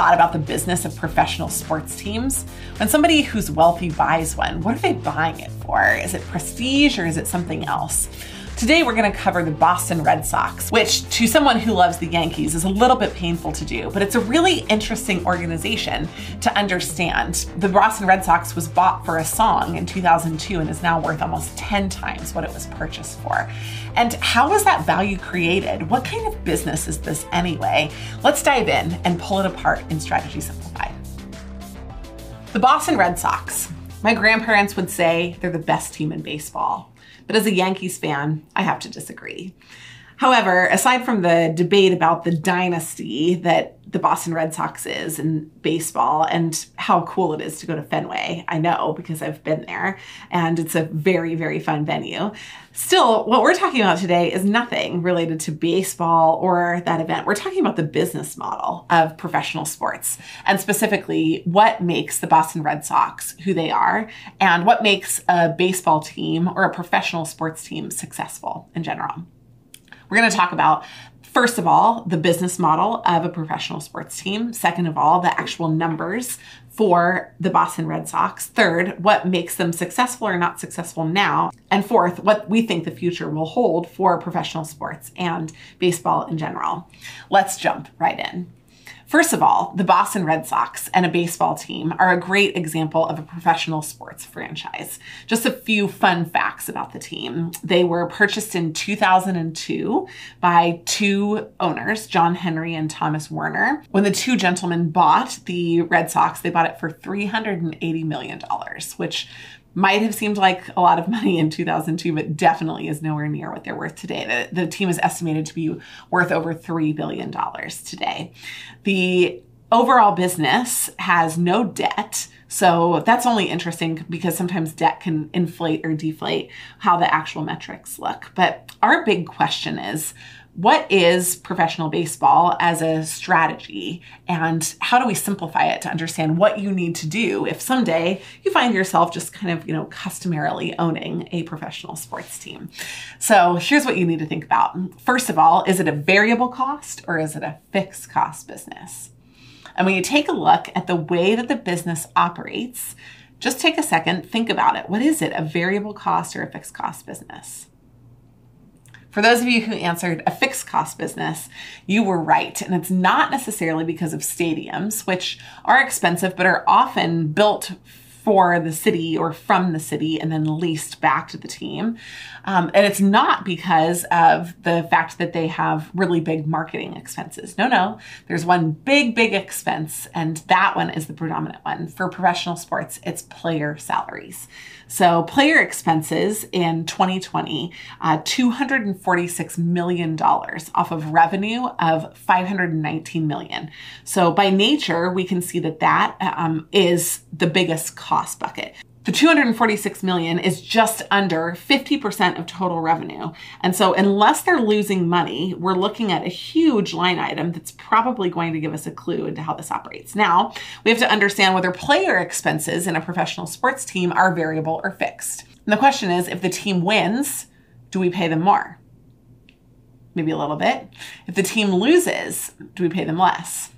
thought about the business of professional sports teams? When somebody who's wealthy buys one, what are they buying it for? Is it prestige or is it something else? Today, we're going to cover the Boston Red Sox, which to someone who loves the Yankees is a little bit painful to do, but it's a really interesting organization to understand. The Boston Red Sox was bought for a song in 2002 and is now worth almost 10 times what it was purchased for. And how was that value created? What kind of business is this anyway? Let's dive in and pull it apart in Strategy Simplified. The Boston Red Sox. My grandparents would say they're the best team in baseball. But as a Yankees fan, I have to disagree. However, aside from the debate about the dynasty that the Boston Red Sox is in baseball and how cool it is to go to Fenway, I know because I've been there and it's a very, very fun venue. Still, what we're talking about today is nothing related to baseball or that event. We're talking about the business model of professional sports and specifically what makes the Boston Red Sox who they are and what makes a baseball team or a professional sports team successful in general. We're going to talk about First of all, the business model of a professional sports team. Second of all, the actual numbers for the Boston Red Sox. Third, what makes them successful or not successful now. And fourth, what we think the future will hold for professional sports and baseball in general. Let's jump right in. First of all, the Boston Red Sox and a baseball team are a great example of a professional sports franchise. Just a few fun facts about the team. They were purchased in 2002 by two owners, John Henry and Thomas Werner. When the two gentlemen bought the Red Sox, they bought it for $380 million, which might have seemed like a lot of money in 2002, but definitely is nowhere near what they're worth today. The, the team is estimated to be worth over $3 billion today. The overall business has no debt. So that's only interesting because sometimes debt can inflate or deflate how the actual metrics look. But our big question is what is professional baseball as a strategy? And how do we simplify it to understand what you need to do if someday you find yourself just kind of you know customarily owning a professional sports team? So here's what you need to think about. First of all is it a variable cost or is it a fixed cost business? And when you take a look at the way that the business operates just take a second think about it. What is it a variable cost or a fixed cost business for those of you who answered a fixed cost business, you were right. And it's not necessarily because of stadiums, which are expensive but are often built for the city or from the city and then leased back to the team. Um, and it's not because of the fact that they have really big marketing expenses. No, no. There's one big, big expense, and that one is the predominant one. For professional sports, it's player salaries. So, player expenses in 2020, uh, $246 million off of revenue of 519 million. So, by nature, we can see that that um, is the biggest cost bucket. The 246 million is just under 50% of total revenue. And so unless they're losing money, we're looking at a huge line item that's probably going to give us a clue into how this operates. Now, we have to understand whether player expenses in a professional sports team are variable or fixed. And the question is, if the team wins, do we pay them more? Maybe a little bit. If the team loses, do we pay them less?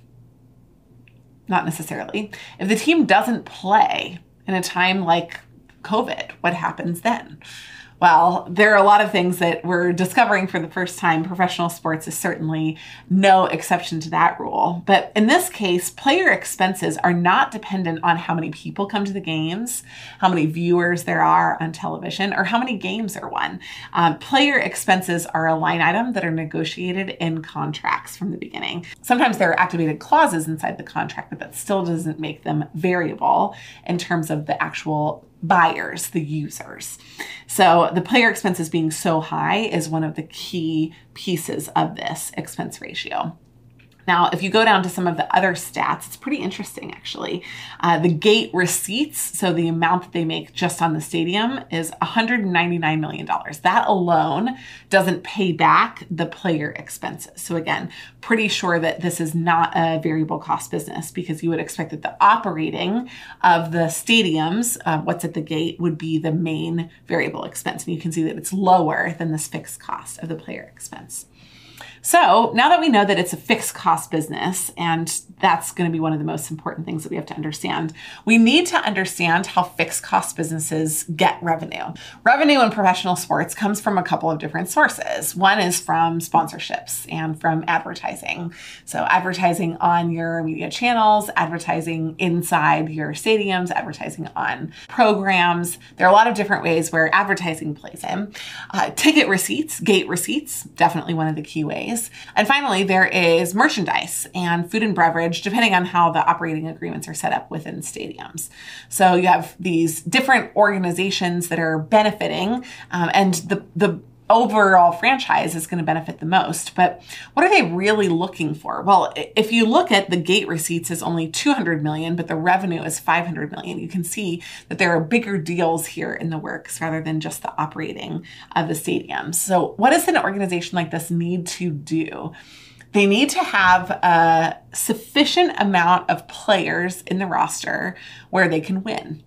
Not necessarily. If the team doesn't play, in a time like COVID, what happens then? Well, there are a lot of things that we're discovering for the first time. Professional sports is certainly no exception to that rule. But in this case, player expenses are not dependent on how many people come to the games, how many viewers there are on television, or how many games are won. Um, player expenses are a line item that are negotiated in contracts from the beginning. Sometimes there are activated clauses inside the contract, but that still doesn't make them variable in terms of the actual buyers, the users. So the player expenses being so high is one of the key pieces of this expense ratio. Now, if you go down to some of the other stats, it's pretty interesting actually. Uh, the gate receipts, so the amount that they make just on the stadium, is $199 million. That alone doesn't pay back the player expenses. So, again, pretty sure that this is not a variable cost business because you would expect that the operating of the stadiums, uh, what's at the gate, would be the main variable expense. And you can see that it's lower than this fixed cost of the player expense. So now that we know that it's a fixed cost business, and that's going to be one of the most important things that we have to understand, we need to understand how fixed cost businesses get revenue. Revenue in professional sports comes from a couple of different sources. One is from sponsorships and from advertising. So, advertising on your media channels, advertising inside your stadiums, advertising on programs. There are a lot of different ways where advertising plays in. Uh, ticket receipts, gate receipts, definitely one of the key ways. And finally, there is merchandise and food and beverage, depending on how the operating agreements are set up within stadiums. So you have these different organizations that are benefiting, um, and the the overall franchise is going to benefit the most. But what are they really looking for? Well, if you look at the gate receipts is only 200 million, but the revenue is 500 million, you can see that there are bigger deals here in the works rather than just the operating of the stadium. So what does an organization like this need to do? They need to have a sufficient amount of players in the roster where they can win.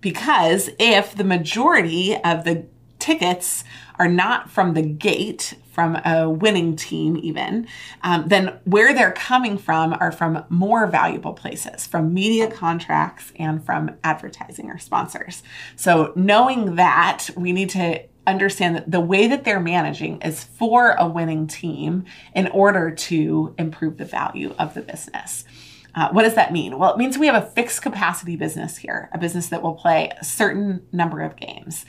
Because if the majority of the tickets are not from the gate, from a winning team, even, um, then where they're coming from are from more valuable places, from media contracts and from advertising or sponsors. So, knowing that, we need to understand that the way that they're managing is for a winning team in order to improve the value of the business. Uh, what does that mean? Well, it means we have a fixed capacity business here, a business that will play a certain number of games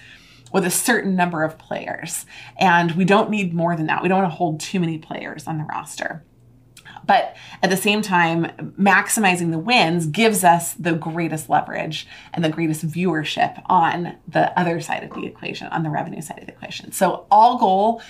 with a certain number of players. And we don't need more than that. We don't want to hold too many players on the roster. But at the same time, maximizing the wins gives us the greatest leverage and the greatest viewership on the other side of the equation, on the revenue side of the equation. So all goals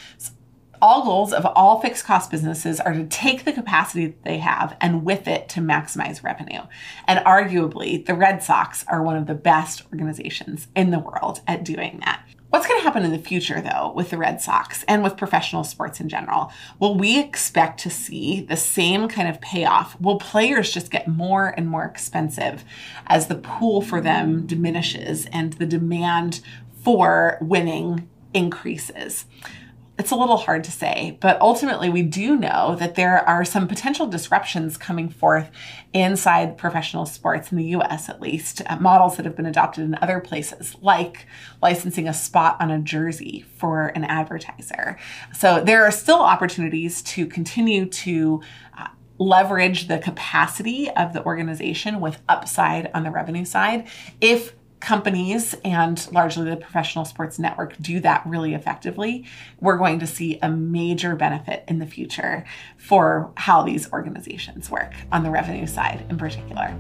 all goals of all fixed cost businesses are to take the capacity that they have and with it to maximize revenue. And arguably, the Red Sox are one of the best organizations in the world at doing that. What's going to happen in the future, though, with the Red Sox and with professional sports in general? Will we expect to see the same kind of payoff? Will players just get more and more expensive as the pool for them diminishes and the demand for winning increases? It's a little hard to say, but ultimately, we do know that there are some potential disruptions coming forth inside professional sports in the US, at least, uh, models that have been adopted in other places, like licensing a spot on a jersey for an advertiser. So, there are still opportunities to continue to uh, leverage the capacity of the organization with upside on the revenue side if companies and largely the professional sports network do that really effectively, we're going to see a major benefit in the future for how these organizations work on the revenue side in particular.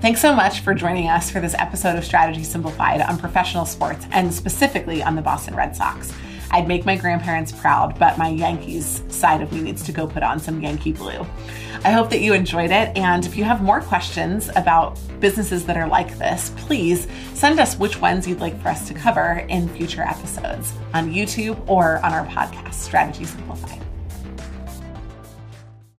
Thanks so much for joining us for this episode of Strategy Simplified on professional sports and specifically on the Boston Red Sox. I'd make my grandparents proud, but my Yankees side of me needs to go put on some Yankee blue. I hope that you enjoyed it. And if you have more questions about businesses that are like this, please send us which ones you'd like for us to cover in future episodes on YouTube or on our podcast, Strategy Simplified.